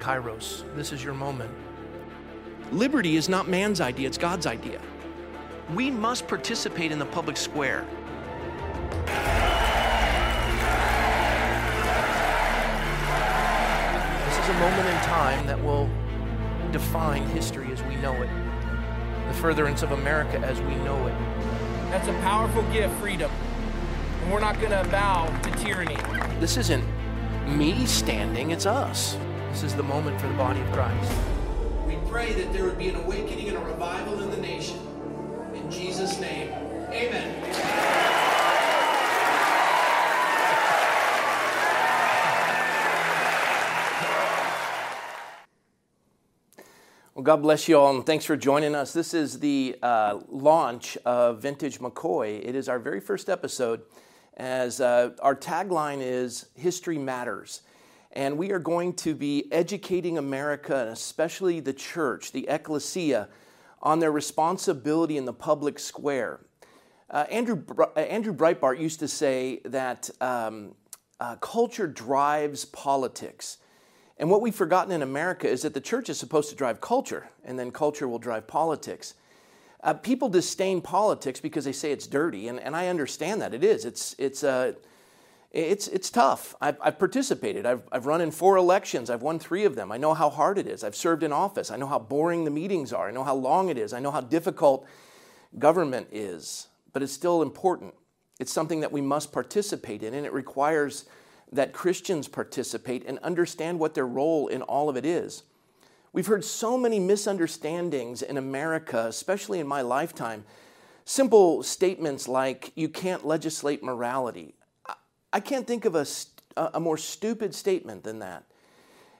Kairos. This is your moment. Liberty is not man's idea, it's God's idea. We must participate in the public square. This is a moment in time that will define history as we know it, the furtherance of America as we know it. That's a powerful gift, freedom. And we're not going to bow to tyranny. This isn't me standing, it's us. This is the moment for the body of Christ. We pray that there would be an awakening and a revival in the nation. In Jesus' name, amen. Well, God bless you all, and thanks for joining us. This is the uh, launch of Vintage McCoy. It is our very first episode, as uh, our tagline is History Matters. And we are going to be educating America, and especially the church, the ecclesia, on their responsibility in the public square. Uh, Andrew, uh, Andrew Breitbart used to say that um, uh, culture drives politics. And what we've forgotten in America is that the church is supposed to drive culture, and then culture will drive politics. Uh, people disdain politics because they say it's dirty, and, and I understand that it is. It's, it's, uh, it's, it's tough. I've, I've participated. I've, I've run in four elections. I've won three of them. I know how hard it is. I've served in office. I know how boring the meetings are. I know how long it is. I know how difficult government is. But it's still important. It's something that we must participate in, and it requires that Christians participate and understand what their role in all of it is. We've heard so many misunderstandings in America, especially in my lifetime. Simple statements like, you can't legislate morality. I can't think of a, a more stupid statement than that.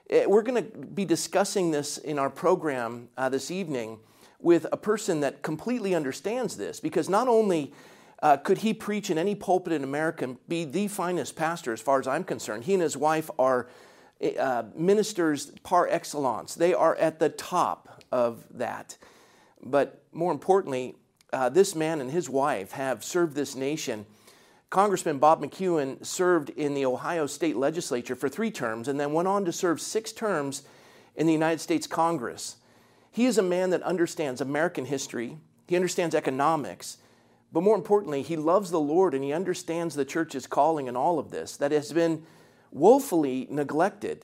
Eh, we're going to be discussing this in our program uh, this evening with a person that completely understands this because not only uh, could he preach in any pulpit in America and be the finest pastor as far as I'm concerned? He and his wife are uh, ministers par excellence. They are at the top of that. But more importantly, uh, this man and his wife have served this nation. Congressman Bob McEwen served in the Ohio State Legislature for three terms and then went on to serve six terms in the United States Congress. He is a man that understands American history, he understands economics, but more importantly, he loves the Lord and he understands the church's calling in all of this that has been woefully neglected.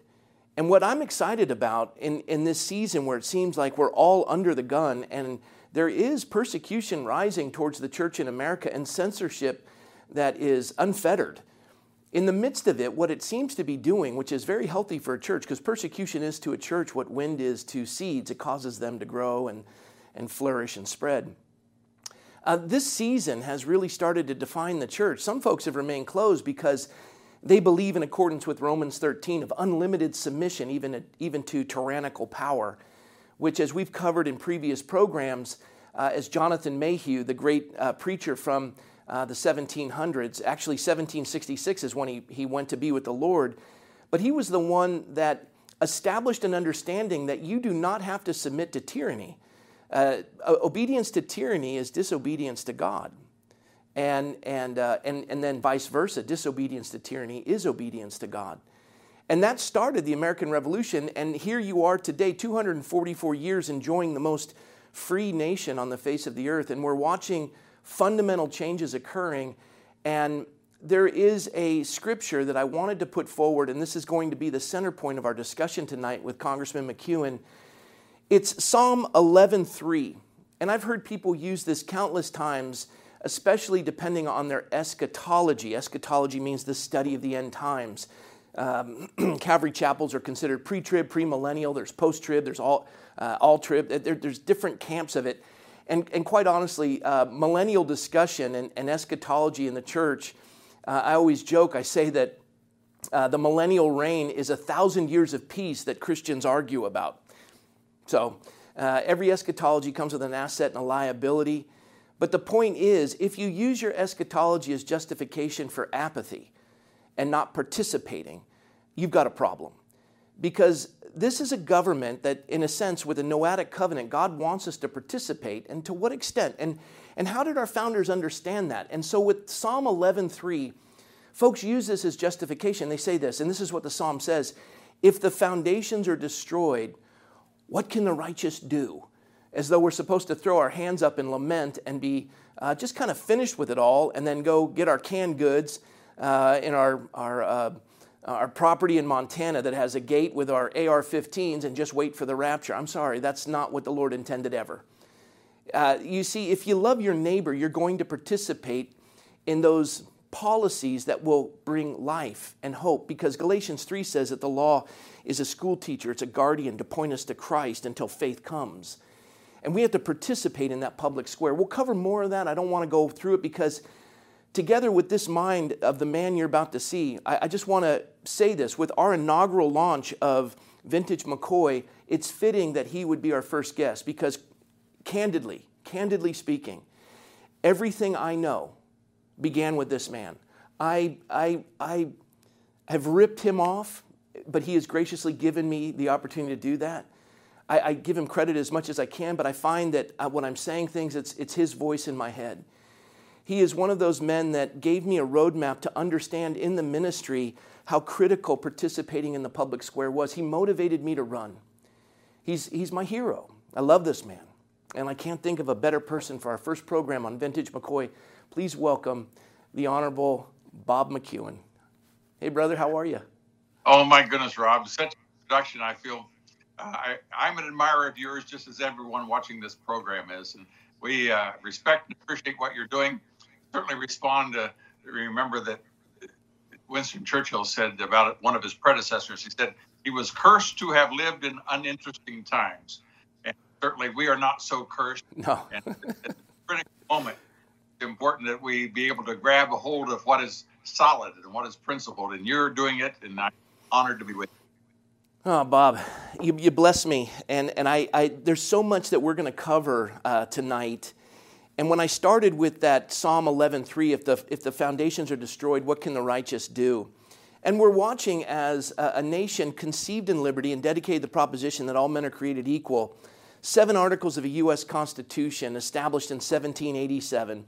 And what I'm excited about in, in this season where it seems like we're all under the gun and there is persecution rising towards the church in America and censorship that is unfettered. In the midst of it, what it seems to be doing, which is very healthy for a church, because persecution is to a church what wind is to seeds, it causes them to grow and, and flourish and spread. Uh, this season has really started to define the church. Some folks have remained closed because they believe in accordance with Romans 13 of unlimited submission, even, even to tyrannical power, which, as we've covered in previous programs, uh, as Jonathan Mayhew, the great uh, preacher from uh, the 1700s, actually 1766 is when he, he went to be with the Lord, but he was the one that established an understanding that you do not have to submit to tyranny. Uh, obedience to tyranny is disobedience to God. And, and, uh, and, and then vice versa, disobedience to tyranny is obedience to God. And that started the American Revolution, and here you are today, 244 years, enjoying the most free nation on the face of the earth. And we're watching fundamental changes occurring. And there is a scripture that I wanted to put forward, and this is going to be the center point of our discussion tonight with Congressman McEwen. It's Psalm 11:3. And I've heard people use this countless times, especially depending on their eschatology. Eschatology means the study of the end times. Um, Calvary chapels are considered pre-trib, premillennial. There's post-trib. There's all uh, all trib. There, there's different camps of it, and and quite honestly, uh, millennial discussion and, and, eschatology in the church. Uh, I always joke. I say that uh, the millennial reign is a thousand years of peace that Christians argue about. So uh, every eschatology comes with an asset and a liability. But the point is, if you use your eschatology as justification for apathy and not participating, you've got a problem. Because this is a government that, in a sense, with a Noahic covenant, God wants us to participate. And to what extent? And, and how did our founders understand that? And so with Psalm 11.3, Folks use this as justification. They say this, and this is what the psalm says If the foundations are destroyed, what can the righteous do? As though we're supposed to throw our hands up and lament and be uh, just kind of finished with it all and then go get our canned goods uh, in our, our, uh, our property in Montana that has a gate with our AR 15s and just wait for the rapture. I'm sorry, that's not what the Lord intended ever. Uh, you see, if you love your neighbor, you're going to participate in those policies that will bring life and hope because Galatians 3 says that the law is a school teacher, it's a guardian to point us to Christ until faith comes. And we have to participate in that public square. We'll cover more of that. I don't want to go through it because, together with this mind of the man you're about to see, I, I just want to say this with our inaugural launch of Vintage McCoy, it's fitting that he would be our first guest because, candidly, candidly speaking, everything I know began with this man. I, I, I have ripped him off, but he has graciously given me the opportunity to do that. I, I give him credit as much as I can, but I find that uh, when I'm saying things, it's, it's his voice in my head. He is one of those men that gave me a roadmap to understand in the ministry how critical participating in the public square was. He motivated me to run. He's, he's my hero. I love this man. And I can't think of a better person for our first program on Vintage McCoy. Please welcome the Honorable Bob McEwen. Hey, brother, how are you? Oh, my goodness, Rob. Such an introduction. I feel I, I'm an admirer of yours, just as everyone watching this program is. And we uh, respect and appreciate what you're doing. Certainly respond to remember that Winston Churchill said about one of his predecessors. He said he was cursed to have lived in uninteresting times. And certainly we are not so cursed. No. and at critical moment, it's important that we be able to grab a hold of what is solid and what is principled. And you're doing it, and I'm honored to be with you. Oh, Bob, you, you bless me. And, and I, I, there's so much that we're going to cover uh, tonight. And when I started with that Psalm 11:3, if the, if the foundations are destroyed, what can the righteous do? And we're watching as a, a nation conceived in liberty and dedicated the proposition that all men are created equal. Seven articles of a U.S. Constitution established in 1787,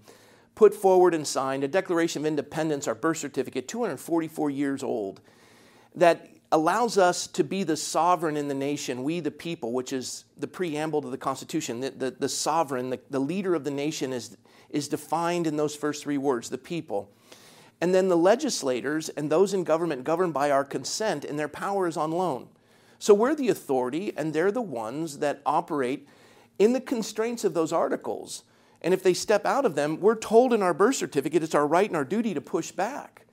put forward and signed, a Declaration of Independence, our birth certificate, 244 years old, that allows us to be the sovereign in the nation, we the people, which is the preamble to the Constitution. The, the, the sovereign, the, the leader of the nation is, is defined in those first three words, the people. And then the legislators and those in government govern by our consent, and their power is on loan. So we're the authority, and they're the ones that operate in the constraints of those articles. And if they step out of them, we're told in our birth certificate it's our right and our duty to push back.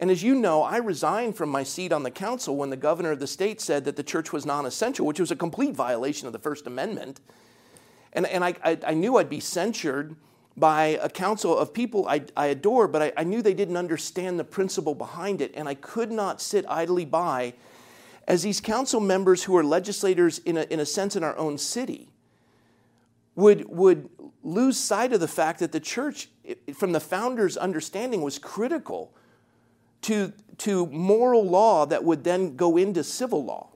And as you know, I resigned from my seat on the council when the governor of the state said that the church was non essential, which was a complete violation of the First Amendment. And, and I, I, I knew I'd be censured by a council of people I, I adore, but I, I knew they didn't understand the principle behind it. And I could not sit idly by as these council members who are legislators in a, in a sense in our own city would, would lose sight of the fact that the church, from the founders' understanding, was critical to, to moral law that would then go into civil law.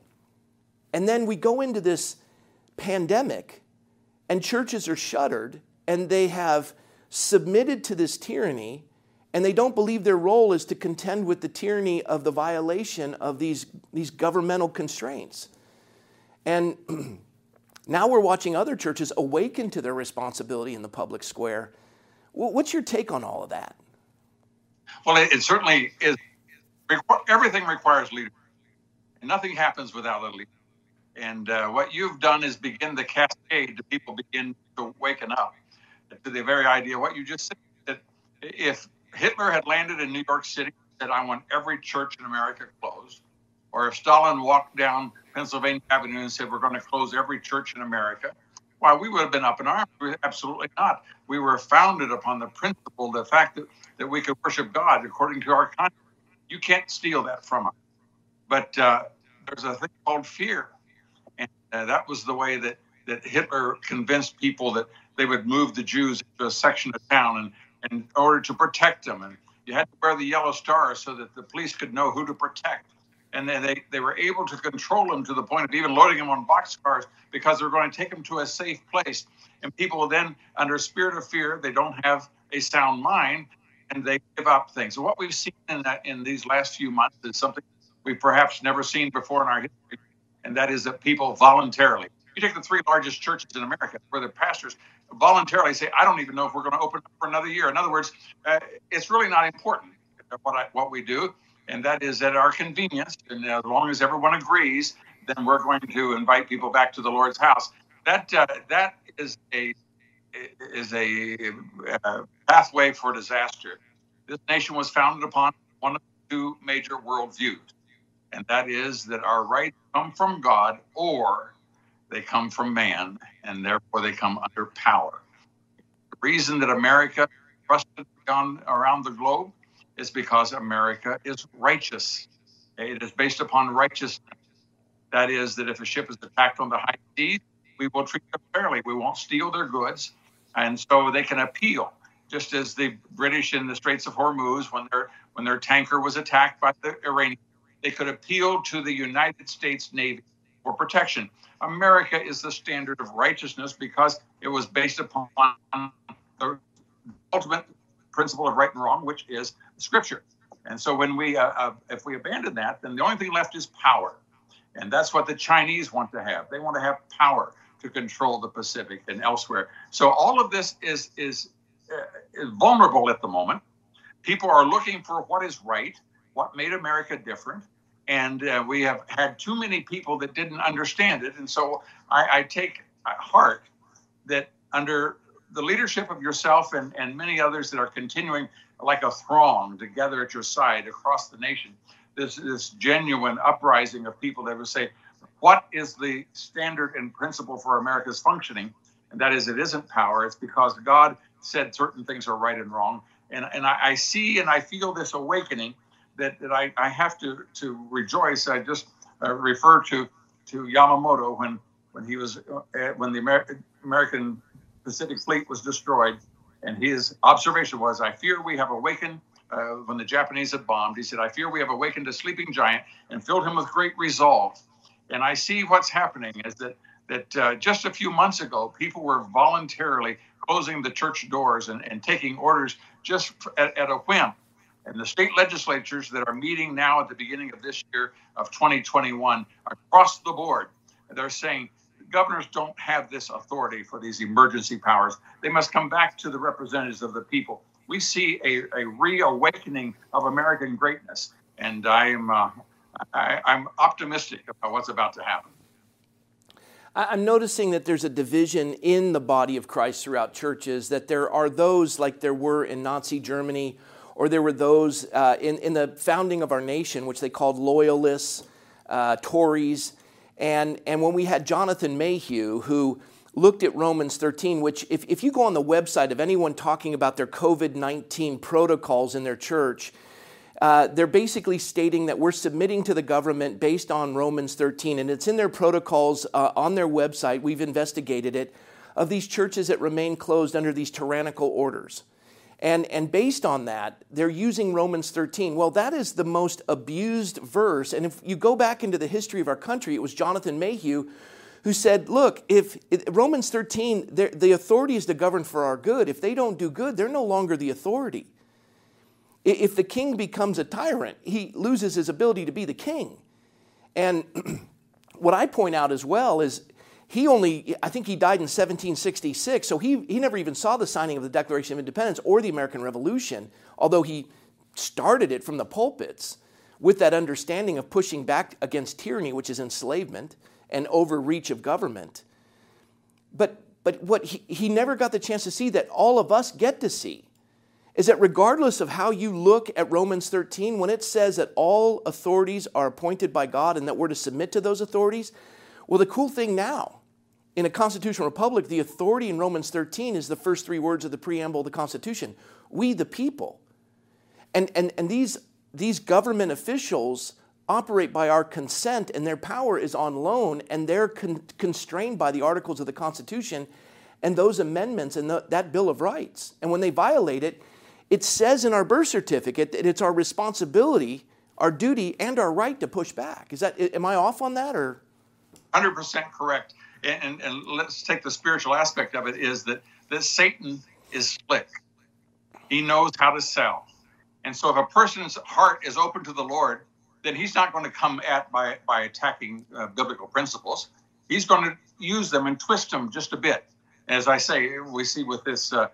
And then we go into this pandemic, and churches are shuttered, and they have submitted to this tyranny, and they don't believe their role is to contend with the tyranny of the violation of these, these governmental constraints. And now we're watching other churches awaken to their responsibility in the public square. What's your take on all of that? Well, it, it certainly is. Everything requires leadership, nothing happens without a leader. And uh, what you've done is begin the cascade to people begin to waken up to the very idea. What you just said that if Hitler had landed in New York City and said, "I want every church in America closed," or if Stalin walked down Pennsylvania Avenue and said, "We're going to close every church in America," why we would have been up in arms. Absolutely not. We were founded upon the principle, the fact that that we could worship God according to our conscience. You can't steal that from us. But uh, there's a thing called fear. And uh, that was the way that, that Hitler convinced people that they would move the Jews into a section of town and, and in order to protect them. And you had to wear the yellow star so that the police could know who to protect. And then they, they were able to control them to the point of even loading them on boxcars because they were going to take them to a safe place. And people then, under a spirit of fear, they don't have a sound mind, and they give up things. So what we've seen in that in these last few months is something we've perhaps never seen before in our history, and that is that people voluntarily. You take the three largest churches in America, where the pastors voluntarily say, "I don't even know if we're going to open up for another year." In other words, uh, it's really not important what I, what we do, and that is at our convenience. And as long as everyone agrees, then we're going to invite people back to the Lord's house. That uh, that is a is a, a pathway for disaster. This nation was founded upon one of two major worldviews, and that is that our rights come from God or they come from man, and therefore they come under power. The reason that America trusted around the globe is because America is righteous. It is based upon righteousness. That is, that if a ship is attacked on the high seas, we will treat them fairly. We won't steal their goods. And so they can appeal, just as the British in the Straits of Hormuz, when their when their tanker was attacked by the Iranians, they could appeal to the United States Navy for protection. America is the standard of righteousness because it was based upon the ultimate principle of right and wrong, which is Scripture. And so, when we, uh, uh, if we abandon that, then the only thing left is power, and that's what the Chinese want to have. They want to have power to control the Pacific and elsewhere. So, all of this is is, uh, is vulnerable at the moment. People are looking for what is right, what made America different, and uh, we have had too many people that didn't understand it. And so, I, I take heart that under the leadership of yourself and, and many others that are continuing like a throng together at your side across the nation. This this genuine uprising of people that would say, what is the standard and principle for America's functioning? And that is, it isn't power. It's because God said certain things are right and wrong. And and I, I see and I feel this awakening that that I, I have to to rejoice. I just uh, refer to to Yamamoto when when he was uh, when the Amer- American Pacific Fleet was destroyed and his observation was, I fear we have awakened uh, when the Japanese had bombed. He said, I fear we have awakened a sleeping giant and filled him with great resolve. And I see what's happening is that that uh, just a few months ago, people were voluntarily closing the church doors and, and taking orders just at, at a whim. And the state legislatures that are meeting now at the beginning of this year of 2021 across the board, they're saying governors don't have this authority for these emergency powers. They must come back to the representatives of the people. We see a, a reawakening of American greatness, and I am uh, I, I'm optimistic about what's about to happen. I'm noticing that there's a division in the body of Christ throughout churches, that there are those like there were in Nazi Germany, or there were those uh, in, in the founding of our nation, which they called loyalists, uh, Tories, and, and when we had Jonathan Mayhew, who looked at Romans 13, which, if, if you go on the website of anyone talking about their COVID 19 protocols in their church, uh, they're basically stating that we're submitting to the government based on Romans 13, and it's in their protocols uh, on their website. We've investigated it of these churches that remain closed under these tyrannical orders. And, and based on that, they're using Romans 13. Well, that is the most abused verse. And if you go back into the history of our country, it was Jonathan Mayhew who said, Look, if, Romans 13, the authority is to govern for our good. If they don't do good, they're no longer the authority. If the king becomes a tyrant, he loses his ability to be the king. And what I point out as well is he only, I think he died in 1766, so he, he never even saw the signing of the Declaration of Independence or the American Revolution, although he started it from the pulpits with that understanding of pushing back against tyranny, which is enslavement and overreach of government. But, but what he, he never got the chance to see that all of us get to see is that regardless of how you look at Romans 13, when it says that all authorities are appointed by God and that we're to submit to those authorities, well, the cool thing now, in a constitutional republic, the authority in Romans 13 is the first three words of the preamble of the Constitution we, the people. And, and, and these, these government officials operate by our consent, and their power is on loan, and they're con- constrained by the articles of the Constitution and those amendments and the, that Bill of Rights. And when they violate it, it says in our birth certificate that it's our responsibility, our duty, and our right to push back. Is that, am I off on that or? 100% correct. And, and, and, let's take the spiritual aspect of it is that, that Satan is slick. He knows how to sell. And so if a person's heart is open to the Lord, then he's not going to come at by, by attacking uh, biblical principles. He's going to use them and twist them just a bit. As I say, we see with this uh,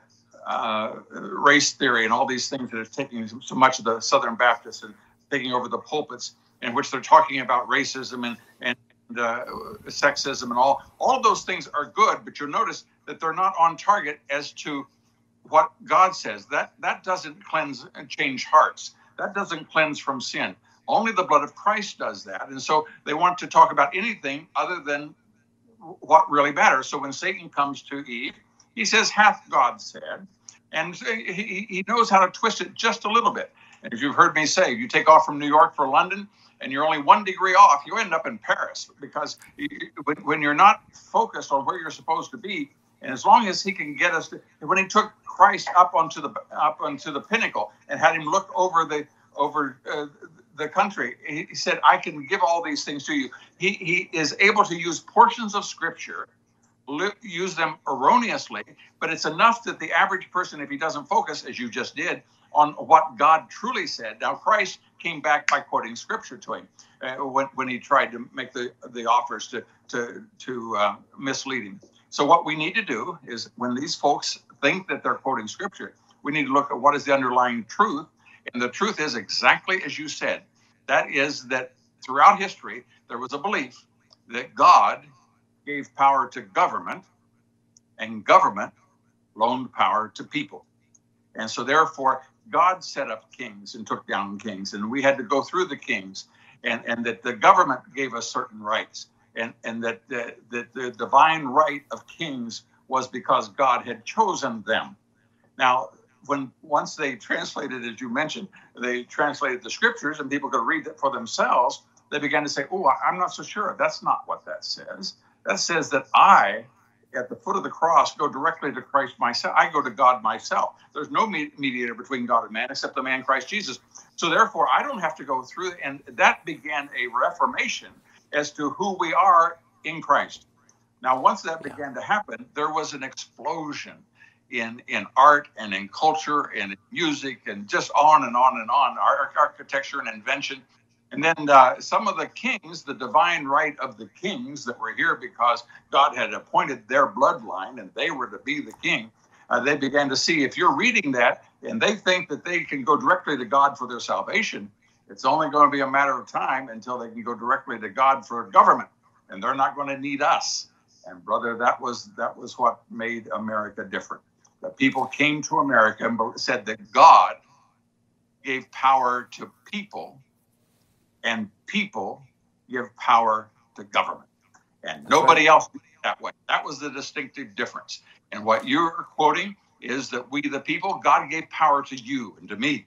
uh, race theory and all these things that are taking so much of the Southern Baptists and taking over the pulpits, in which they're talking about racism and, and uh, sexism and all. All of those things are good, but you'll notice that they're not on target as to what God says. That that doesn't cleanse and change hearts. That doesn't cleanse from sin. Only the blood of Christ does that. And so they want to talk about anything other than what really matters. So when Satan comes to Eve, he says, Hath God said? And he, he knows how to twist it just a little bit. And as you've heard me say, you take off from New York for London and you're only one degree off, you end up in Paris because when you're not focused on where you're supposed to be, and as long as he can get us, to, when he took Christ up onto the up onto the pinnacle and had him look over the over uh, the country, he said, "I can give all these things to you." He he is able to use portions of Scripture use them erroneously, but it's enough that the average person, if he doesn't focus, as you just did, on what God truly said. Now, Christ came back by quoting scripture to him uh, when, when he tried to make the, the offers to, to, to uh, mislead him. So, what we need to do is when these folks think that they're quoting scripture, we need to look at what is the underlying truth. And the truth is exactly as you said that is, that throughout history, there was a belief that God gave power to government, and government loaned power to people. And so, therefore, God set up kings and took down kings, and we had to go through the kings, and, and that the government gave us certain rights, and, and that the, that the divine right of kings was because God had chosen them. Now, when once they translated, as you mentioned, they translated the scriptures, and people could read it for themselves. They began to say, "Oh, I'm not so sure. That's not what that says." That says that I, at the foot of the cross, go directly to Christ myself. I go to God myself. There's no mediator between God and man except the man Christ Jesus. So therefore, I don't have to go through. And that began a reformation as to who we are in Christ. Now, once that began to happen, there was an explosion in in art and in culture and in music and just on and on and on, architecture and invention. And then uh, some of the kings, the divine right of the kings that were here because God had appointed their bloodline and they were to be the king, uh, they began to see if you're reading that and they think that they can go directly to God for their salvation, it's only going to be a matter of time until they can go directly to God for government. And they're not going to need us. And brother, that was that was what made America different. The people came to America and said that God gave power to people and people give power to government. And nobody else did that way. That was the distinctive difference. And what you're quoting is that we, the people, God gave power to you and to me.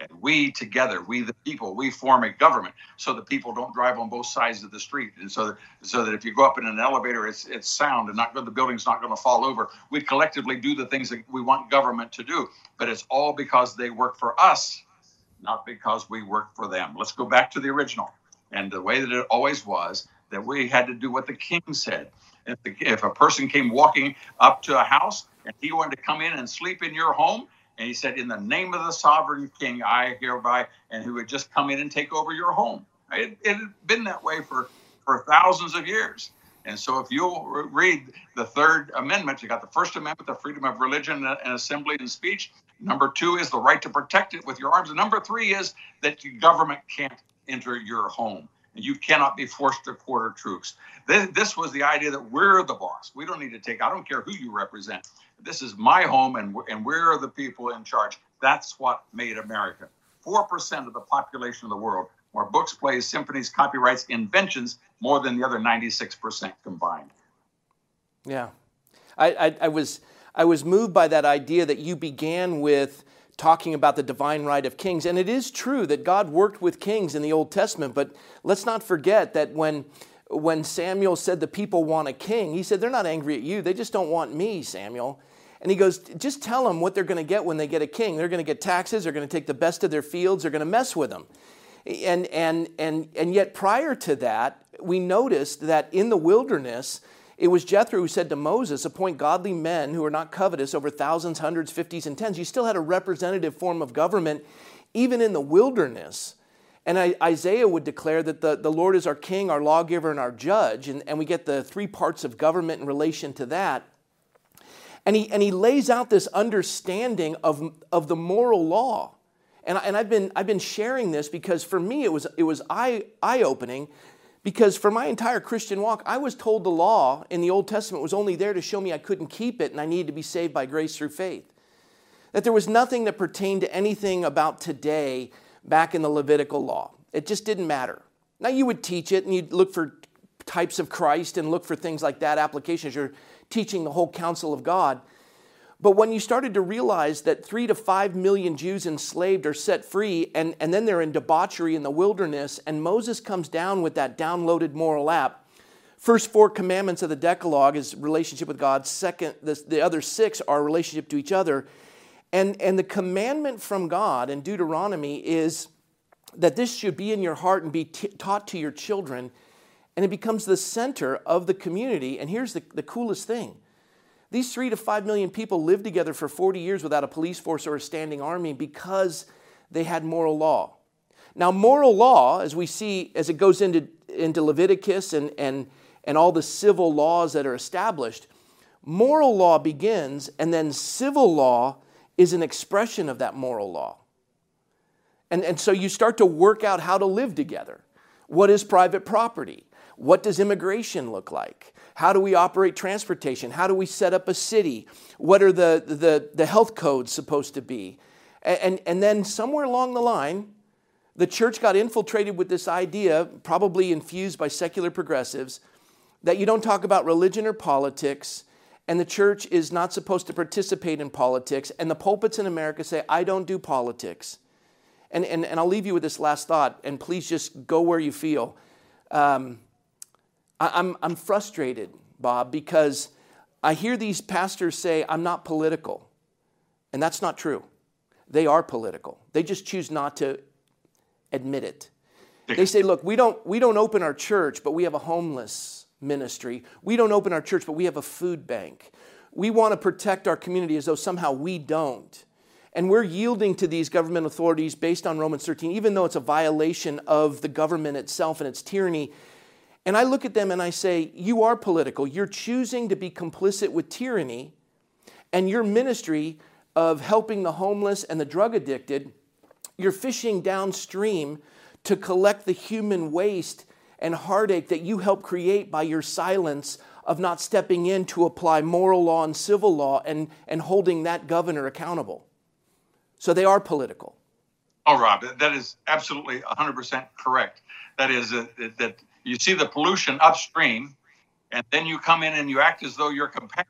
And we together, we the people, we form a government so that people don't drive on both sides of the street. And so that, so that if you go up in an elevator, it's, it's sound and not the building's not going to fall over. We collectively do the things that we want government to do. But it's all because they work for us not because we work for them. Let's go back to the original. And the way that it always was that we had to do what the king said. If, the, if a person came walking up to a house and he wanted to come in and sleep in your home, and he said, In the name of the sovereign king, I hereby, and he would just come in and take over your home. It, it had been that way for, for thousands of years. And so, if you'll read the Third Amendment, you got the First Amendment, the freedom of religion and assembly and speech. Number two is the right to protect it with your arms. And number three is that the government can't enter your home. And you cannot be forced to quarter troops. This, this was the idea that we're the boss. We don't need to take, I don't care who you represent. This is my home and we're, and we're the people in charge. That's what made America. 4% of the population of the world more books, plays, symphonies, copyrights, inventions, more than the other 96% combined. Yeah. I, I, I was I was moved by that idea that you began with talking about the divine right of kings. And it is true that God worked with kings in the Old Testament, but let's not forget that when when Samuel said the people want a king, he said, They're not angry at you. They just don't want me, Samuel. And he goes, Just tell them what they're going to get when they get a king. They're going to get taxes, they're going to take the best of their fields, they're going to mess with them. And, and, and, and yet, prior to that, we noticed that in the wilderness, It was Jethro who said to Moses, Appoint godly men who are not covetous over thousands, hundreds, fifties, and tens. You still had a representative form of government even in the wilderness. And Isaiah would declare that the, the Lord is our king, our lawgiver, and our judge. And, and we get the three parts of government in relation to that. And he, and he lays out this understanding of, of the moral law. And, I, and I've, been, I've been sharing this because for me it was, it was eye, eye-opening because for my entire Christian walk, I was told the law in the Old Testament was only there to show me I couldn't keep it and I needed to be saved by grace through faith. That there was nothing that pertained to anything about today back in the Levitical law. It just didn't matter. Now you would teach it and you'd look for types of Christ and look for things like that, applications. You're teaching the whole counsel of God. But when you started to realize that three to five million Jews enslaved are set free, and, and then they're in debauchery in the wilderness, and Moses comes down with that downloaded moral app. First four commandments of the Decalogue is relationship with God. Second, the, the other six are relationship to each other. And, and the commandment from God in Deuteronomy is that this should be in your heart and be t- taught to your children. And it becomes the center of the community. And here's the, the coolest thing these three to five million people lived together for 40 years without a police force or a standing army because they had moral law. Now, moral law, as we see as it goes into, into Leviticus and, and, and all the civil laws that are established, moral law begins, and then civil law is an expression of that moral law. And, and so you start to work out how to live together. What is private property? What does immigration look like? How do we operate transportation? How do we set up a city? What are the, the, the health codes supposed to be? And, and, and then somewhere along the line, the church got infiltrated with this idea, probably infused by secular progressives, that you don't talk about religion or politics, and the church is not supposed to participate in politics. And the pulpits in America say, I don't do politics. And, and, and I'll leave you with this last thought, and please just go where you feel. Um, I'm, I'm frustrated, Bob, because I hear these pastors say, I'm not political. And that's not true. They are political. They just choose not to admit it. They say, look, we don't, we don't open our church, but we have a homeless ministry. We don't open our church, but we have a food bank. We want to protect our community as though somehow we don't. And we're yielding to these government authorities based on Romans 13, even though it's a violation of the government itself and its tyranny. And I look at them and I say, You are political. You're choosing to be complicit with tyranny, and your ministry of helping the homeless and the drug addicted, you're fishing downstream to collect the human waste and heartache that you help create by your silence of not stepping in to apply moral law and civil law and, and holding that governor accountable. So they are political. Oh, Rob, that is absolutely 100% correct. That is, uh, that you see the pollution upstream, and then you come in and you act as though you're compassionate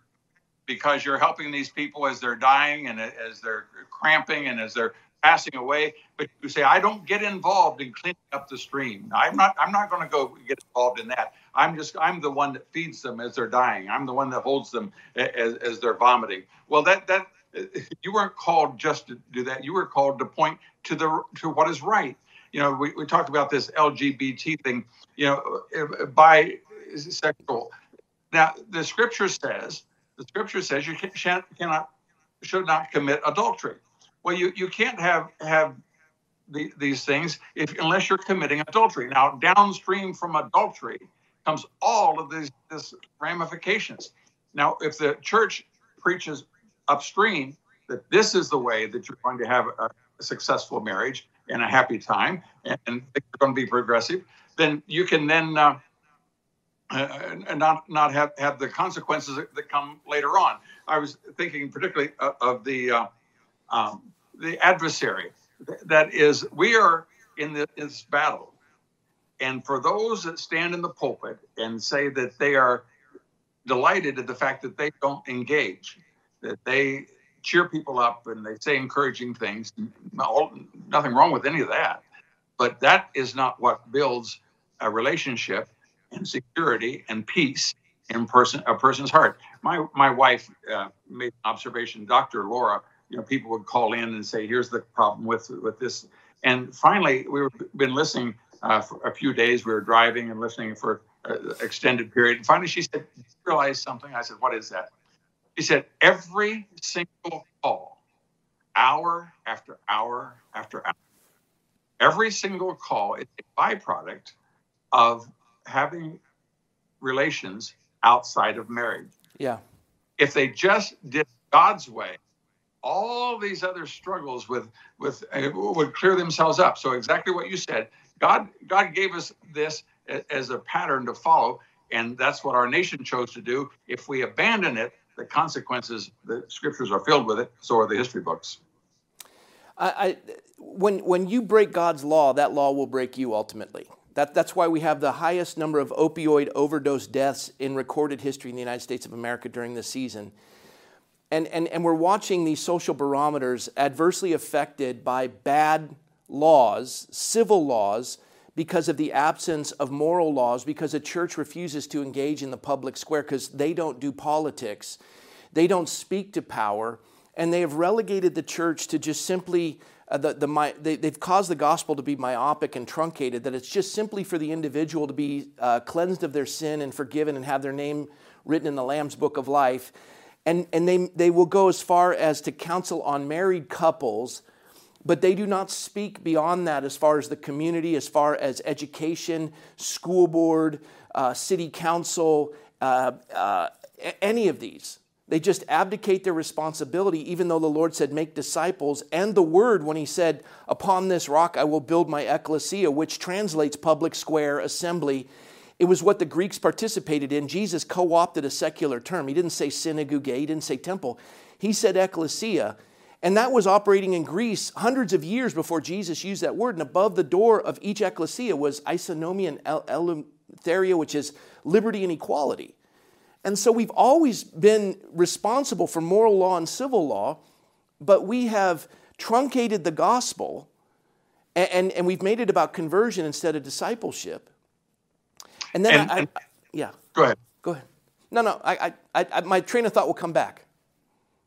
because you're helping these people as they're dying and as they're cramping and as they're passing away, but you say, I don't get involved in cleaning up the stream. I'm not I'm not going to go get involved in that. I'm just I'm the one that feeds them as they're dying. I'm the one that holds them as, as they're vomiting. Well, that that you weren't called just to do that. You were called to point to the to what is right. You know, we, we talked about this LGBT thing, you know, bisexual. Now, the scripture says, the scripture says you can, cannot, should not commit adultery. Well, you, you can't have have the, these things if unless you're committing adultery. Now, downstream from adultery comes all of these this ramifications. Now, if the church preaches upstream that this is the way that you're going to have a, a successful marriage and a happy time, and, things are going to be progressive, then you can then uh, uh, not not have have the consequences that, come later on. I was thinking particularly of, of the uh, um, the adversary. That is, we are in this battle. And for those that stand in the pulpit and say that they are delighted at the fact that they don't engage, that they cheer people up and they say encouraging things, nothing wrong with any of that. But that is not what builds a relationship and security and peace in person a person's heart. My my wife uh, made an observation. Dr. Laura you know, people would call in and say, "Here's the problem with with this." And finally, we were been listening uh, for a few days. We were driving and listening for uh, extended period. And finally, she said, "Realize something?" I said, "What is that?" She said, "Every single call, hour after hour after hour, every single call is a byproduct of having relations outside of marriage. Yeah. If they just did God's way, all these other struggles with with uh, would clear themselves up. So exactly what you said. God God gave us this as a pattern to follow, and that's what our nation chose to do. If we abandon it, the consequences, the scriptures are filled with it. So are the history books. I, I when when you break God's law, that law will break you ultimately. That, that's why we have the highest number of opioid overdose deaths in recorded history in the United States of America during this season. And, and, and we're watching these social barometers adversely affected by bad laws, civil laws, because of the absence of moral laws, because the church refuses to engage in the public square because they don't do politics, they don't speak to power, and they have relegated the church to just simply uh, the, the, they, have caused the gospel to be myopic and truncated, that it's just simply for the individual to be uh, cleansed of their sin and forgiven and have their name written in the Lamb's book of life. And, and they, they will go as far as to counsel on married couples, but they do not speak beyond that as far as the community, as far as education, school board, uh, city council, uh, uh, any of these. They just abdicate their responsibility, even though the Lord said, Make disciples, and the word when He said, Upon this rock I will build my ecclesia, which translates public square, assembly. It was what the Greeks participated in. Jesus co opted a secular term. He didn't say synagogue, he didn't say temple. He said ecclesia. And that was operating in Greece hundreds of years before Jesus used that word. And above the door of each ecclesia was isonomia and eleutheria, which is liberty and equality. And so we've always been responsible for moral law and civil law, but we have truncated the gospel and, and, and we've made it about conversion instead of discipleship. And then and, I, I, yeah. Go ahead. Go ahead. No, no, I, I, I, my train of thought will come back.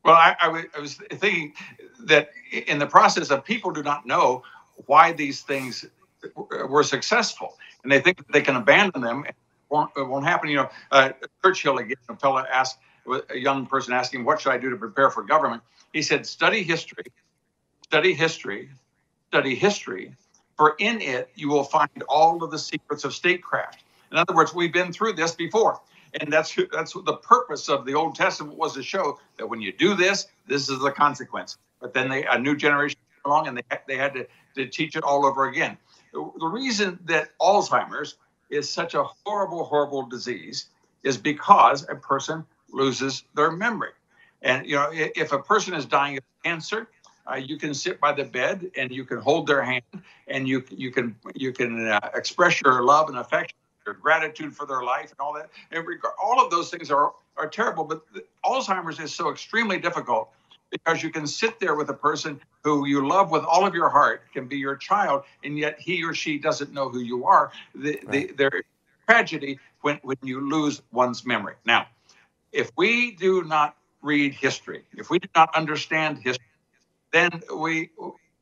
Well, I, I was thinking that in the process of people do not know why these things were successful, and they think they can abandon them won't, it won't happen. You know, uh, Churchill again, a fellow asked a young person asking, "What should I do to prepare for government?" He said, "Study history, study history, study history, for in it you will find all of the secrets of statecraft." In other words, we've been through this before, and that's that's what the purpose of the Old Testament was to show that when you do this, this is the consequence. But then they, a new generation came along, and they they had to, to teach it all over again. The reason that Alzheimer's is such a horrible, horrible disease is because a person loses their memory. And you know, if a person is dying of cancer, uh, you can sit by the bed and you can hold their hand and you you can you can uh, express your love and affection, gratitude for their life and all that. And regard, all of those things are are terrible. But Alzheimer's is so extremely difficult because you can sit there with a person who you love with all of your heart, can be your child, and yet he or she doesn't know who you are. The, right. the, their tragedy when, when you lose one's memory. Now, if we do not read history, if we do not understand history, then we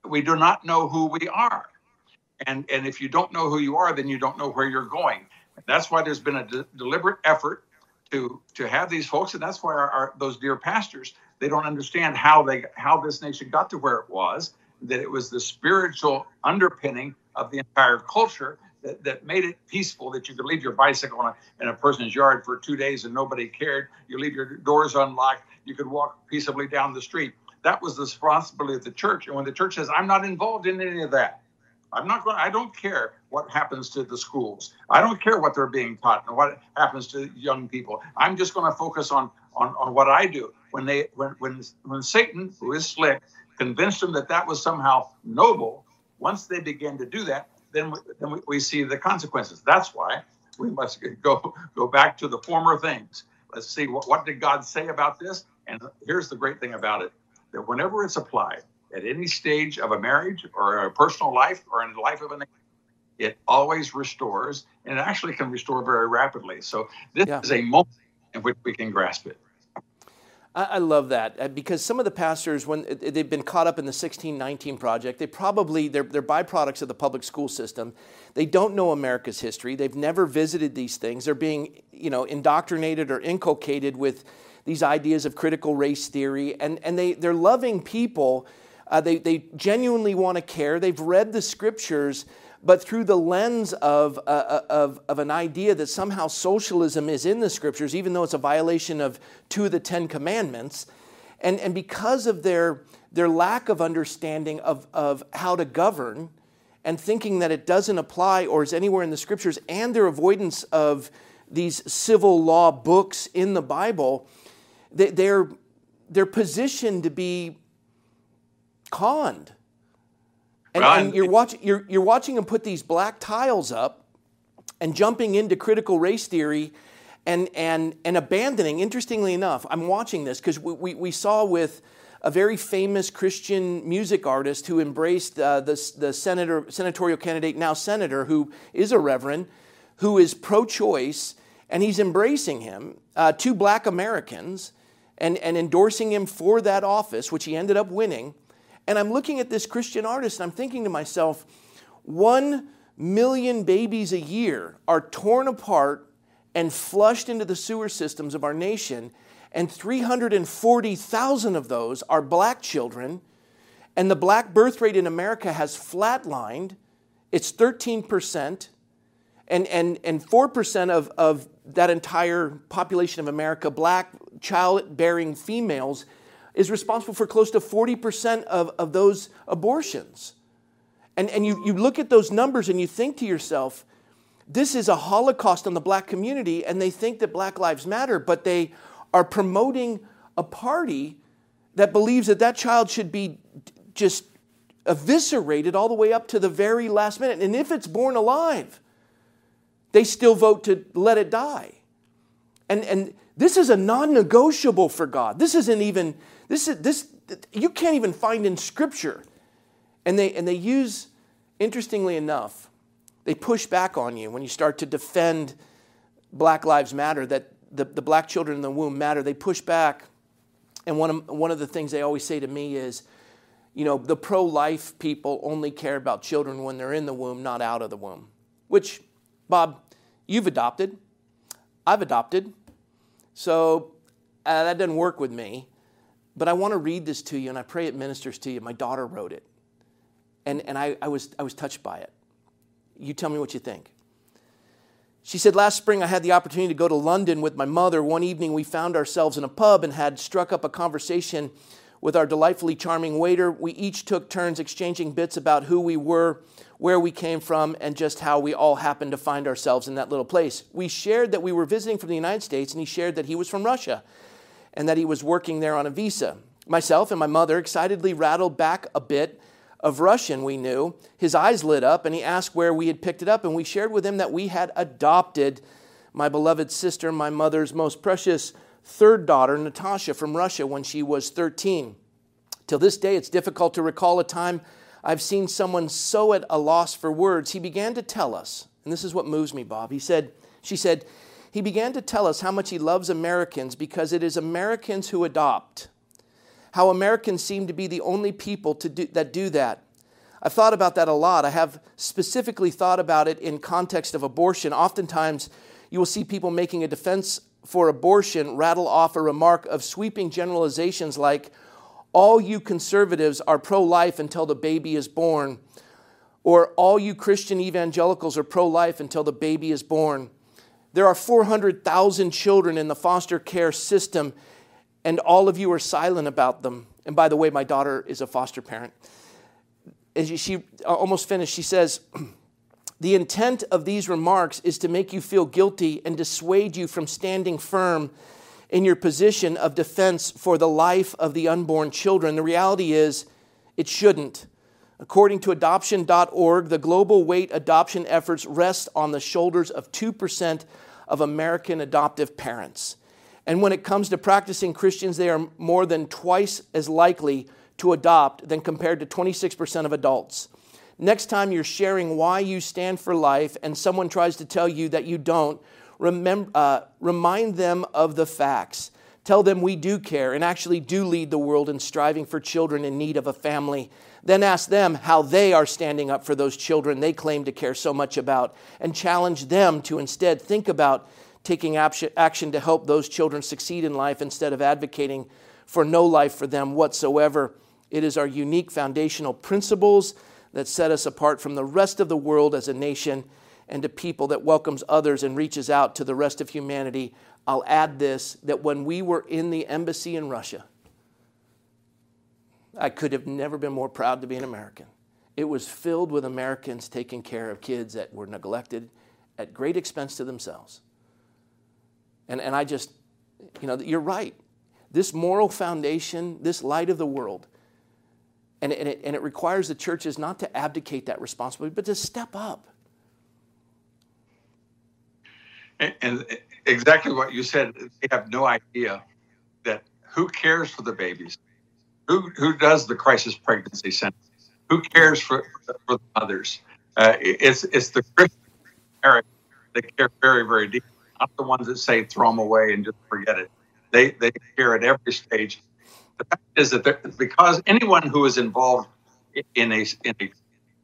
we do not know who we are. And, and if you don't know who you are, then you don't know where you're going. That's why there's been a de- deliberate effort to to have these folks, and that's why our, our, those dear pastors they don't understand how they how this nation got to where it was. That it was the spiritual underpinning of the entire culture that, that made it peaceful. That you could leave your bicycle in a, in a person's yard for two days and nobody cared. You leave your doors unlocked. You could walk peaceably down the street. That was the responsibility of the church. And when the church says, "I'm not involved in any of that," I'm not going. I don't care what happens to the schools. I don't care what they're being taught and what happens to young people. I'm just going to focus on on, on what I do. When they when when when Satan, who is slick, convinced them that that was somehow noble, once they begin to do that, then we, then we, we see the consequences. That's why we must go go back to the former things. Let's see what, what did God say about this. And here's the great thing about it: that whenever it's applied at any stage of a marriage or a personal life or in the life of a nation, it always restores and it actually can restore very rapidly. So this yeah. is a moment in which we can grasp it. I, love that uh, because some of the pastors, when uh, they've been caught up in the 1619 project, they probably, they're, they're byproducts of the public school system. They don't know America's history. They've never visited these things. They're being, you know, indoctrinated or inculcated with these ideas of critical race theory. And, and they, they're loving people. Uh, they, they genuinely want to care. They've read the scriptures, but through the lens of, uh, uh, of, of an idea that somehow socialism is in the scriptures, even though it's a violation of two of the Ten Commandments. And, and because of their, their lack of understanding of, of how to govern and thinking that it doesn't apply or is anywhere in the scriptures, and their avoidance of these civil law books in the Bible, they, they're, they're positioned to be conned and, and you're, watch, you're, you're watching them put these black tiles up and jumping into critical race theory and, and, and abandoning, interestingly enough, I'm watching this because we, we, we, saw with a very famous Christian music artist who embraced uh, the, the senator, senatorial candidate, now senator, who is a reverend, who is pro choice, and he's embracing him, uh, two black Americans, and, and endorsing him for that office, which he ended up winning. And I'm looking at this Christian artist and I'm thinking to myself, one million babies a year are torn apart and flushed into the sewer systems of our nation, and 340,000 of those are black children. And the black birth rate in America has flatlined. It's 13%. And, and, and 4% of, of that entire population of America, black childbearing females, is responsible for close to 40% of, of those abortions. And, and you, you look at those numbers and you think to yourself, this is a holocaust on the black community, and they think that Black Lives Matter, but they are promoting a party that believes that that child should be just eviscerated all the way up to the very last minute. And if it's born alive, they still vote to let it die. And, and this is a non negotiable for God. This isn't even, this is, this, you can't even find in Scripture. And they, and they use, interestingly enough, they push back on you when you start to defend Black Lives Matter, that the, the black children in the womb matter. They push back. And one of, one of the things they always say to me is, you know, the pro life people only care about children when they're in the womb, not out of the womb. Which, Bob, you've adopted. I've adopted. So uh, that doesn't work with me. But I want to read this to you, and I pray it ministers to you. My daughter wrote it, and, and I, I, was, I was touched by it. You tell me what you think. She said, Last spring I had the opportunity to go to London with my mother. One evening we found ourselves in a pub and had struck up a conversation with our delightfully charming waiter. We each took turns exchanging bits about who we were, where we came from, and just how we all happened to find ourselves in that little place. We shared that we were visiting from the United States, and he shared that he was from Russia and that he was working there on a visa. Myself and my mother excitedly rattled back a bit of Russian we knew. His eyes lit up and he asked where we had picked it up, and we shared with him that we had adopted my beloved sister, my mother's most precious third daughter, Natasha, from Russia when she was 13. Till this day, it's difficult to recall a time I've seen someone so at a loss for words. He began to tell us, and this is what moves me, Bob. He said, She said, he began to tell us how much he loves Americans because it is Americans who adopt. How Americans seem to be the only people to do, that do that. I've thought about that a lot. I have specifically thought about it in context of abortion. Oftentimes, you will see people making a defense for abortion rattle off a remark of sweeping generalizations like, all you conservatives are pro life until the baby is born, or all you Christian evangelicals are pro life until the baby is born. There are 400,000 children in the foster care system, and all of you are silent about them. And by the way, my daughter is a foster parent. As she uh, almost finished, she says, The intent of these remarks is to make you feel guilty and dissuade you from standing firm in your position of defense for the life of the unborn children. The reality is, it shouldn't. According to adoption.org, the global weight adoption efforts rest on the shoulders of 2% of American adoptive parents. And when it comes to practicing Christians, they are more than twice as likely to adopt than compared to 26% of adults. Next time you're sharing why you stand for life and someone tries to tell you that you don't, remember, uh, remind them of the facts. Tell them we do care and actually do lead the world in striving for children in need of a family. Then ask them how they are standing up for those children they claim to care so much about and challenge them to instead think about taking action to help those children succeed in life instead of advocating for no life for them whatsoever. It is our unique foundational principles that set us apart from the rest of the world as a nation and a people that welcomes others and reaches out to the rest of humanity I'll add this that when we were in the embassy in Russia, I could have never been more proud to be an American. It was filled with Americans taking care of kids that were neglected at great expense to themselves. And, and I just, you know, you're right. This moral foundation, this light of the world, and, and, it, and it requires the churches not to abdicate that responsibility, but to step up. And, and exactly what you said. They have no idea that who cares for the babies, who who does the crisis pregnancy center, who cares for for the mothers. Uh, it's it's the Christian Americans that care very very deeply, not the ones that say throw them away and just forget it. They they care at every stage. The fact is that because anyone who is involved in a in a,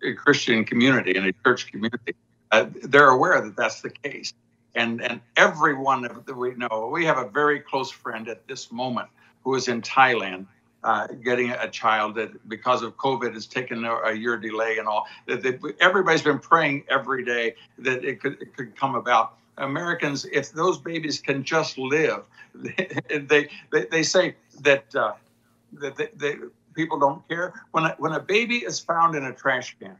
a Christian community in a church community, uh, they're aware that that's the case and and everyone that we know. We have a very close friend at this moment who is in Thailand. Uh, getting a child that because of COVID has taken a, a year delay and all. That they, everybody's been praying every day that it could it could come about. Americans, if those babies can just live, they they, they say that uh, that they, they, people don't care. When a, when a baby is found in a trash can,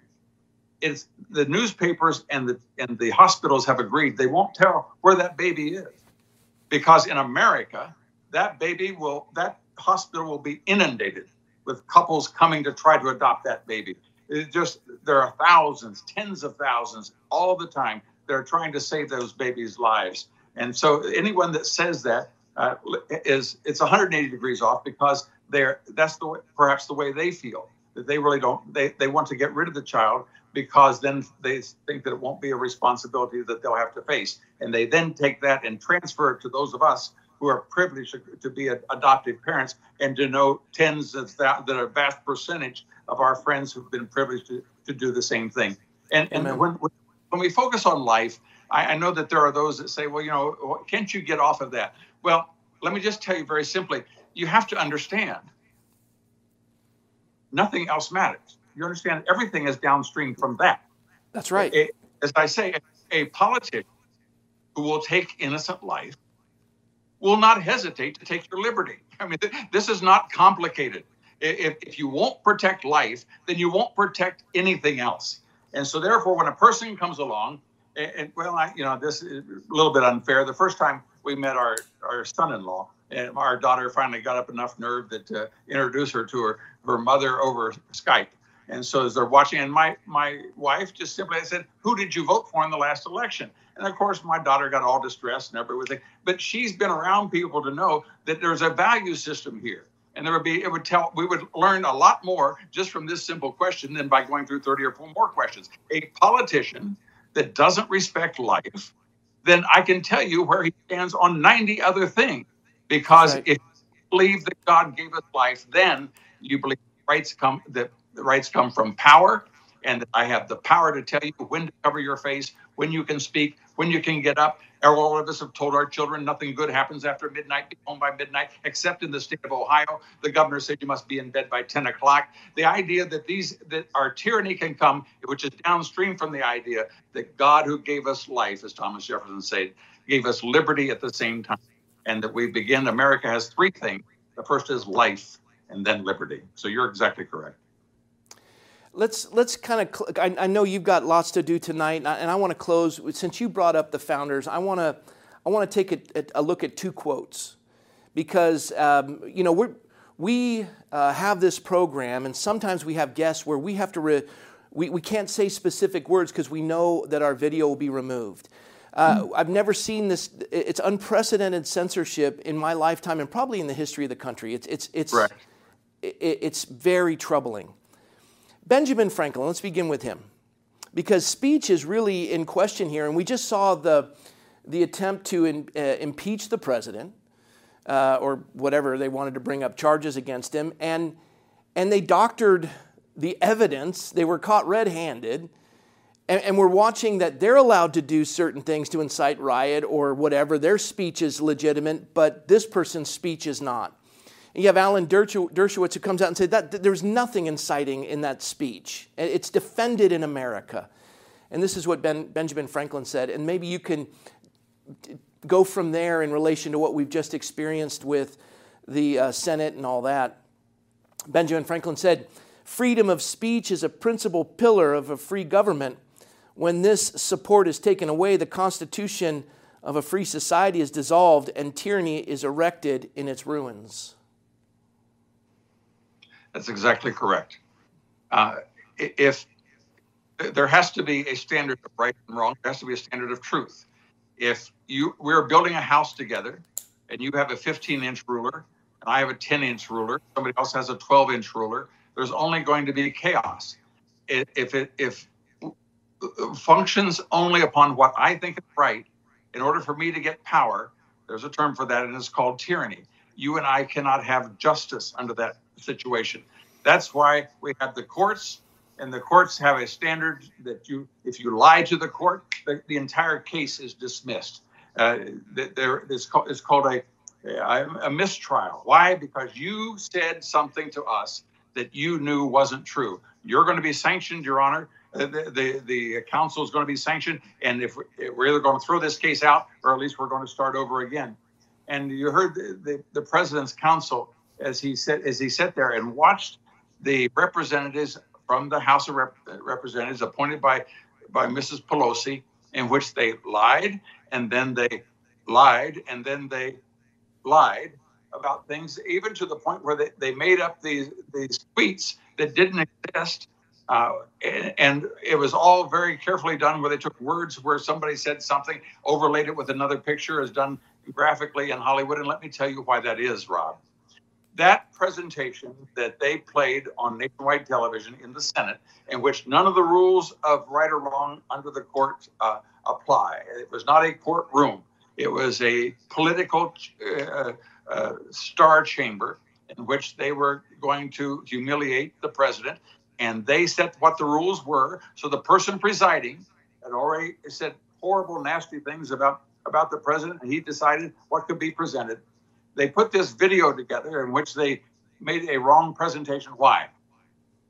it's the newspapers and the and the hospitals have agreed they won't tell where that baby is because in America that baby will that hospital will be inundated with couples coming to try to adopt that baby. It just there are thousands, tens of thousands all the time. They're trying to save those babies' lives, and so anyone that says that uh, is it's 180 degrees off because they're that's the way, perhaps the way they feel that they really don't they, they want to get rid of the child because then they think that it won't be a responsibility that they'll have to face. And they then take that and transfer it to those of us who are privileged to be adoptive parents and to know tens of that, that a vast percentage of our friends who've been privileged to, to do the same thing. And, and when, when we focus on life, I, I know that there are those that say, well, you know, can't you get off of that? Well, let me just tell you very simply you have to understand nothing else matters you understand everything is downstream from that. That's right. As I say, a politician who will take innocent life will not hesitate to take your liberty. I mean, th- this is not complicated. If, if you won't protect life, then you won't protect anything else. And so, therefore, when a person comes along, and, and well, I, you know, this is a little bit unfair. The first time we met our, our son-in-law, and our daughter finally got up enough nerve that uh, to introduce her to her, her mother over Skype. And so as they're watching, and my my wife just simply said, "Who did you vote for in the last election?" And of course, my daughter got all distressed and everything. But she's been around people to know that there's a value system here, and there would be it would tell we would learn a lot more just from this simple question than by going through 30 or 4 more questions. A politician that doesn't respect life, then I can tell you where he stands on 90 other things. Because right. if you believe that God gave us life, then you believe rights come that the rights come from power, and I have the power to tell you when to cover your face, when you can speak, when you can get up. All of us have told our children nothing good happens after midnight, be home by midnight, except in the state of Ohio. The governor said you must be in bed by 10 o'clock. The idea that these that our tyranny can come, which is downstream from the idea that God who gave us life, as Thomas Jefferson said, gave us liberty at the same time. And that we begin, America has three things. The first is life and then liberty. So you're exactly correct let's let's kind of cl- I, I, know you've got lots to do tonight and I, I want to close since you brought up the founders i want to i want to take a, a, look at two quotes because um, you know we we uh, have this program and sometimes we have guests where we have to re- we, we can't say specific words because we know that our video will be removed uh, mm. I've never seen this. It's unprecedented censorship in my lifetime, and probably in the history of the country. It's it's it's right. it, it's very troubling. Benjamin Franklin, let's begin with him. Because speech is really in question here, and we just saw the, the attempt to in, uh, impeach the president. uh, or whatever they wanted to bring up charges against him, and and they doctored the evidence. They were caught red-handed, and, and we're watching that they're allowed to do certain things to incite riot or whatever. Their speech is legitimate, but this person's speech is not. You have Alan Dershowitz who comes out and said that there's nothing inciting in that speech. It's defended in America. And this is what ben, Benjamin Franklin said. And maybe you can go from there in relation to what we've just experienced with the uh, Senate and all that. Benjamin Franklin said, Freedom of speech is a principal pillar of a free government. When this support is taken away, the Constitution of a free society is dissolved and tyranny is erected in its ruins. That's exactly correct. Uh, if there has to be a standard of right and wrong, there has to be a standard of truth. If you we're building a house together, and you have a 15 inch ruler, and I have a 10 inch ruler, somebody else has a 12 inch ruler, there's only going to be chaos. If it if functions only upon what I think is right, in order for me to get power, there's a term for that, and it's called tyranny. You and I cannot have justice under that situation. That's why we have the courts, and the courts have a standard that you, if you lie to the court, the, the entire case is dismissed. Uh, there, it's called, called a, a, a mistrial. Why? Because you said something to us that you knew wasn't true. You're going to be sanctioned, Your Honor. Uh, the, the, the counsel is going to be sanctioned, and if we're either going to throw this case out, or at least we're going to start over again. And you heard the, the, the president's counsel as he said as he sat there and watched the representatives from the House of Rep- Representatives appointed by by Mrs. Pelosi, in which they lied and then they lied and then they lied about things, even to the point where they, they made up these these tweets that didn't exist. Uh, and, and, it was all very carefully done where they took words where somebody said something, overlaid it with another picture, as done graphically in Hollywood. And let me tell you why that is, Rob that presentation that they played on nationwide television in the Senate, in which none of the rules of right or wrong under the court uh, apply. It was not a courtroom, it was a political uh, uh, star chamber in which they were going to humiliate the president. And they set what the rules were. So the person presiding had already said horrible, nasty things about, about the president, and he decided what could be presented they put this video together in which they made a wrong presentation. Why?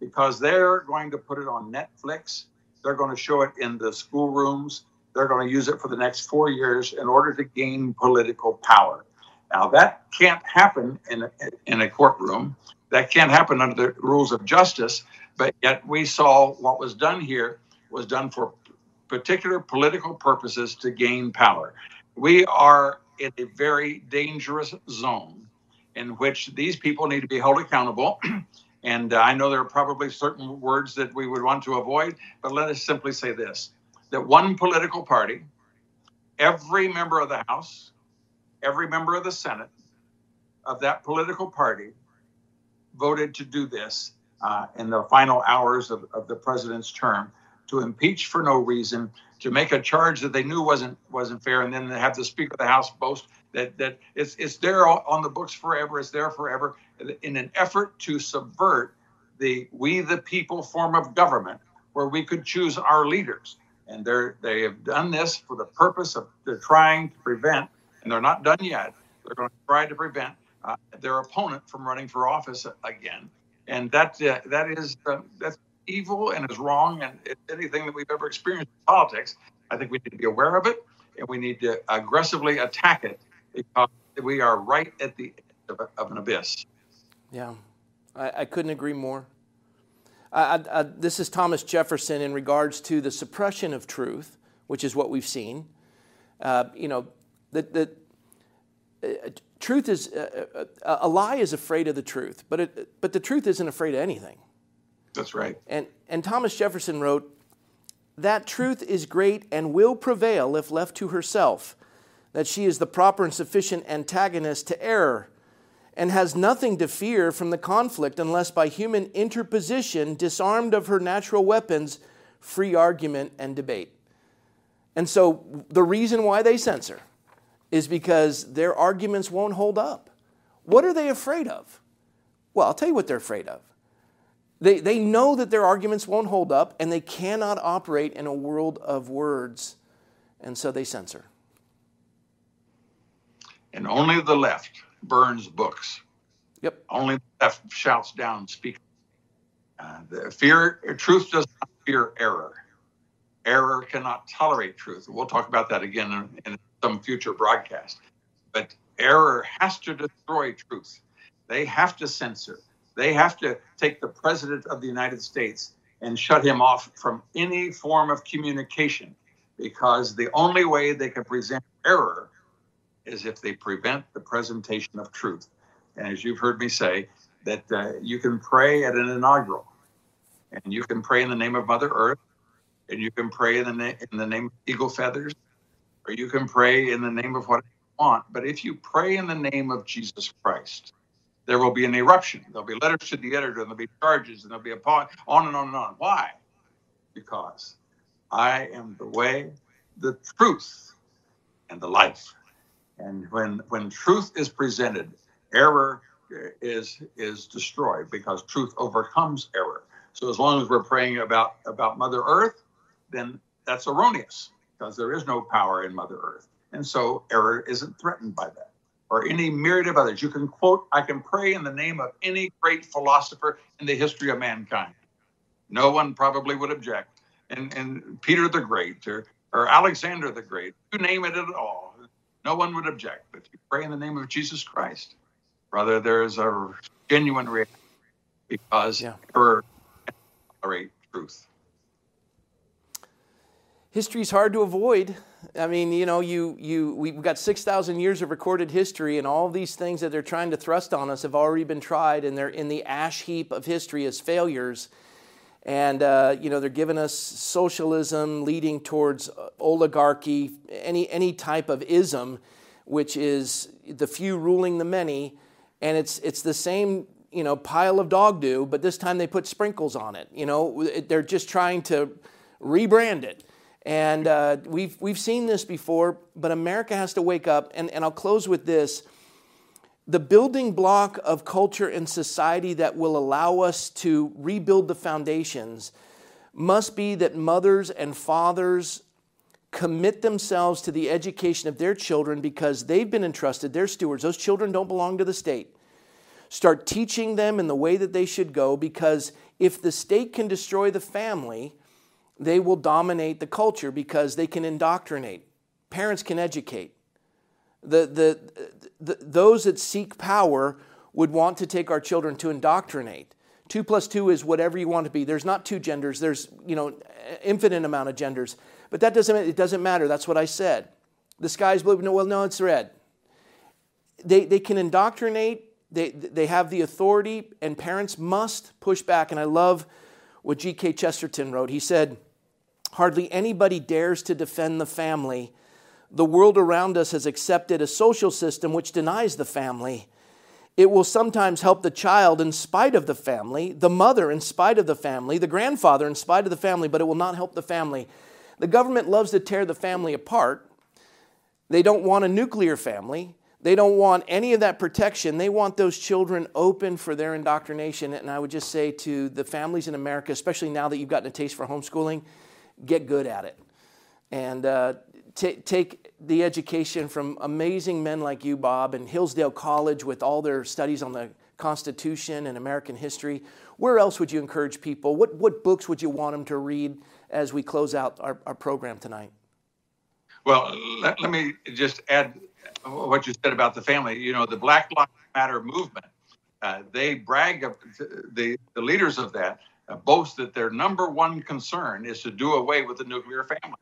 Because they're going to put it on Netflix. They're going to show it in the schoolrooms. They're going to use it for the next four years in order to gain political power. Now, that can't happen in a, in a courtroom. That can't happen under the rules of justice. But yet, we saw what was done here was done for particular political purposes to gain power. We are in a very dangerous zone in which these people need to be held accountable. and uh, I know there are probably certain words that we would want to avoid, but let us simply say this that one political party, every member of the House, every member of the Senate of that political party voted to do this uh, in the final hours of, of the president's term to impeach for no reason, to make a charge that they knew wasn't wasn't fair, and then have the Speaker of the House boast that that it's it's there on the books forever, it's there forever, in an effort to subvert the we the people form of government, where we could choose our leaders, and they're they have done this for the purpose of they're trying to prevent, and they're not done yet. They're going to try to prevent uh, their opponent from running for office again, and that uh, that is uh, that's evil and is wrong and anything that we've ever experienced in politics. I think we need to be aware of it and we need to aggressively attack it because we are right at the end of, of an abyss. Yeah, I, I couldn't agree more. I, I, this is Thomas Jefferson in regards to the suppression of truth, which is what we've seen. Uh, you know, the, the uh, truth is uh, uh a lie is afraid of the truth, but it, but the truth isn't afraid of anything. That's right. And, and Thomas Jefferson wrote, That truth is great and will prevail if left to herself, that she is the proper and sufficient antagonist to error, and has nothing to fear from the conflict unless by human interposition, disarmed of her natural weapons, free argument and debate. And so the reason why they censor is because their arguments won't hold up. What are they afraid of? Well, I'll tell you what they're afraid of. They, they know that their arguments won't hold up and they cannot operate in a world of words, and so they censor. And only the left burns books. Yep. Only the left shouts down speakers. Uh, the fear, truth does not fear error. Error cannot tolerate truth. We'll talk about that again in, in some future broadcast. But error has to destroy truth. They have to censor. They have to take the president of the United States and shut him off from any form of communication because the only way they can present error is if they prevent the presentation of truth. And as you've heard me say, that uh, you can pray at an inaugural, and you can pray in the name of Mother Earth, and you can pray in the, na- in the name of eagle feathers, or you can pray in the name of what you want. But if you pray in the name of Jesus Christ, there will be an eruption. There'll be letters to the editor, and there'll be charges, and there'll be a on and on and on. Why? Because I am the way, the truth, and the life. And when when truth is presented, error is is destroyed because truth overcomes error. So as long as we're praying about about Mother Earth, then that's erroneous because there is no power in Mother Earth, and so error isn't threatened by that or any myriad of others. You can quote, I can pray in the name of any great philosopher in the history of mankind. No one probably would object. And, and Peter the Great or, or Alexander the Great, you name it at all, no one would object. But you pray in the name of Jesus Christ, brother, there is a genuine reaction because yeah. error tolerate truth history's hard to avoid. I mean, you know, you, you, we've got 6,000 years of recorded history, and all these things that they're trying to thrust on us have already been tried, and they're in the ash heap of history as failures. And, uh, you know, they're giving us socialism leading towards oligarchy, any, any type of ism, which is the few ruling the many. And it's, it's the same, you know, pile of dog do, but this time they put sprinkles on it. You know, they're just trying to rebrand it. And uh, we've, we've seen this before, but America has to wake up. And, and I'll close with this the building block of culture and society that will allow us to rebuild the foundations must be that mothers and fathers commit themselves to the education of their children because they've been entrusted, they're stewards. Those children don't belong to the state. Start teaching them in the way that they should go because if the state can destroy the family, they will dominate the culture because they can indoctrinate. Parents can educate. The, the, the, those that seek power would want to take our children to indoctrinate. Two plus two is whatever you want to be. There's not two genders. There's you know infinite amount of genders, but that doesn't it doesn't matter. That's what I said. The sky's blue. No, well, no, it's red. They they can indoctrinate. They they have the authority, and parents must push back. And I love what G.K. Chesterton wrote. He said. Hardly anybody dares to defend the family. The world around us has accepted a social system which denies the family. It will sometimes help the child in spite of the family, the mother in spite of the family, the grandfather in spite of the family, but it will not help the family. The government loves to tear the family apart. They don't want a nuclear family. They don't want any of that protection. They want those children open for their indoctrination. And I would just say to the families in America, especially now that you've gotten a taste for homeschooling, get good at it. And uh, t- take the education from amazing men like you, Bob, and Hillsdale College with all their studies on the Constitution and American history. Where else would you encourage people? What, what books would you want them to read as we close out our, our program tonight? Well, let, let me just add what you said about the family. You know, the Black Lives Matter movement, uh, they brag, of, the, the leaders of that uh, boast that their number one concern is to do away with the nuclear family.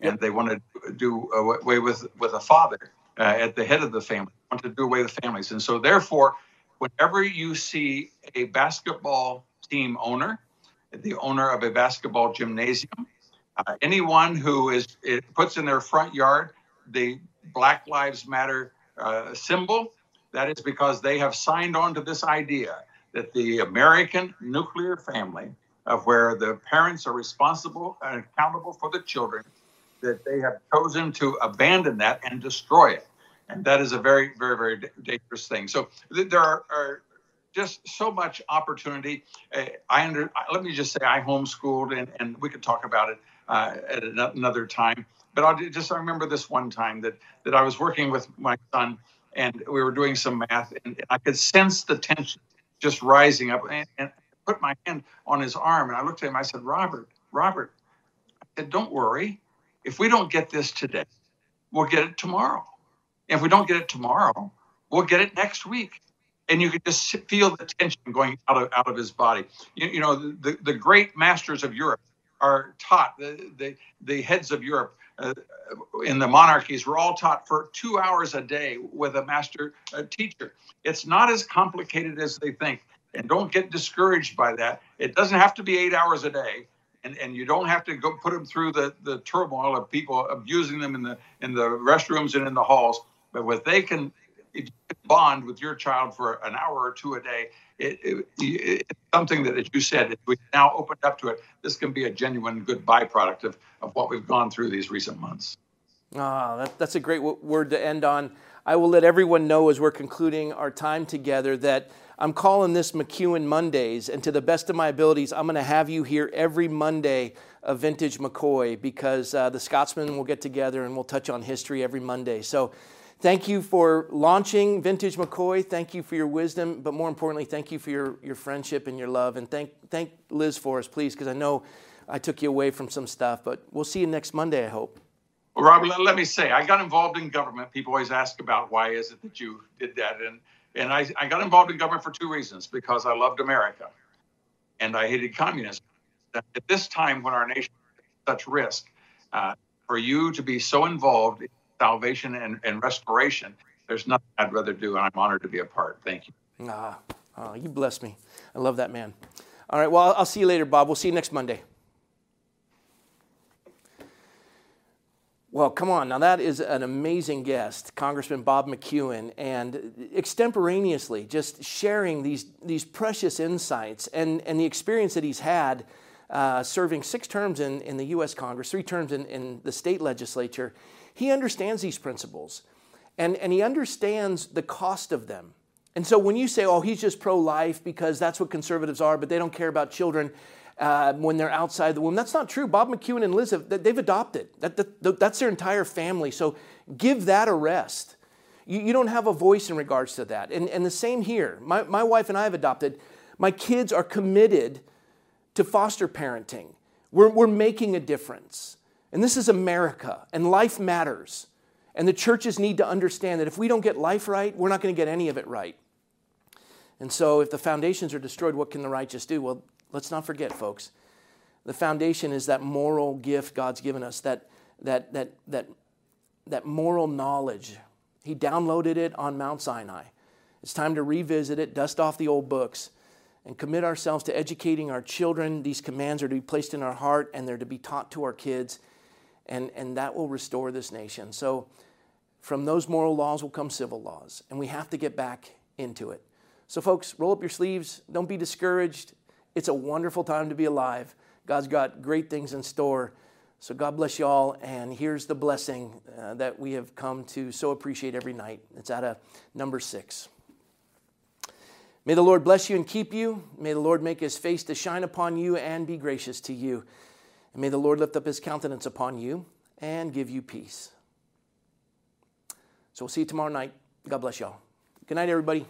And they want to do away with, with a father uh, at the head of the family, want to do away with families. And so, therefore, whenever you see a basketball team owner, the owner of a basketball gymnasium, uh, anyone who is it puts in their front yard the Black Lives Matter uh, symbol, that is because they have signed on to this idea that the American nuclear family, of where the parents are responsible and accountable for the children, that they have chosen to abandon that and destroy it. and that is a very, very, very dangerous thing. So there are, are just so much opportunity. Uh, I under, let me just say I homeschooled, and, and we could talk about it uh, at another time. But I'll just I remember this one time that that I was working with my son, and we were doing some math, and I could sense the tension just rising up, and, and put my hand on his arm, and I looked at him. I said, "Robert, Robert," I said, "Don't worry. If we don't get this today, we'll get it tomorrow. and If we don't get it tomorrow, we'll get it next week." and you could just feel the tension going out of out of his body. You, you know, the, the great masters of Europe are taught the the, the heads of Europe uh, in the monarchies were all taught for two hours a day with a master teacher. It's not as complicated as they think, and don't get discouraged by that. It doesn't have to be eight hours a day. And, and you don't have to go put them through the, the turmoil of people abusing them in the in the restrooms and in the halls. But what they can bond with your child for an hour or two a day, it, it, it's something that, as you said, if we now opened up to it, this can be a genuine good byproduct of, of what we've gone through these recent months. Ah, that, that's a great w- word to end on. I will let everyone know as we're concluding our time together that I'm calling this McEwen Mondays, and to the best of my abilities, I'm going to have you here every Monday of Vintage McCoy because uh, the Scotsmen will get together and we'll touch on history every Monday. So Thank you for launching Vintage McCoy. Thank you for your wisdom, but more importantly, thank you for your, your friendship and your love. And thank, thank Liz for us, please, because I know I took you away from some stuff, but we'll see you next Monday, I hope. Well, Robert, let, me say, I got involved in government. People always ask about why is it that you did that. And, and I, I got involved in government for two reasons because I loved America and I hated communism. At this time, when our nation is such risk, uh, for you to be so involved salvation and, and restoration, there's nothing I'd rather do, and I'm honored to be a part. Thank you. Ah, oh, you bless me. I love that man. All right, well, I'll see you later, Bob. We'll see you next Monday. Well, come on. Now, that is an amazing guest, Congressman Bob McEwen, and extemporaneously just sharing these, these precious insights and, and the experience that he's had uh, serving six terms in, in the U.S. Congress, three terms in, in the state legislature. He understands these principles and, and he understands the cost of them. And so when you say, oh, he's just pro life because that's what conservatives are, but they don't care about children uh, when they're outside the womb, that's not true. Bob McEwen and Liz, have, they've adopted. That, that, that's their entire family. So give that a rest. You, you don't have a voice in regards to that. And, and the same here. My, my wife and I have adopted. My kids are committed to foster parenting. We're, we're making a difference. And this is America, and life matters. And the churches need to understand that if we don't get life right, we're not going to get any of it right. And so, if the foundations are destroyed, what can the righteous do? Well, let's not forget, folks. The foundation is that moral gift God's given us, that, that, that, that, that moral knowledge. He downloaded it on Mount Sinai. It's time to revisit it, dust off the old books, and commit ourselves to educating our children. These commands are to be placed in our heart and they're to be taught to our kids and, and that will restore this nation. So, from those moral laws will come civil laws, and we have to get back into it. So, folks, roll up your sleeves. Don't be discouraged. It's a wonderful time to be alive. God's got great things in store. So, God bless you all. And here's the blessing uh, that we have come to so appreciate every night. It's out of number six. May the Lord bless you and keep you. May the Lord make his face to shine upon you and be gracious to you. And may the Lord lift up his countenance upon you and give you peace. So we'll see you tomorrow night. God bless y'all. Good night, everybody.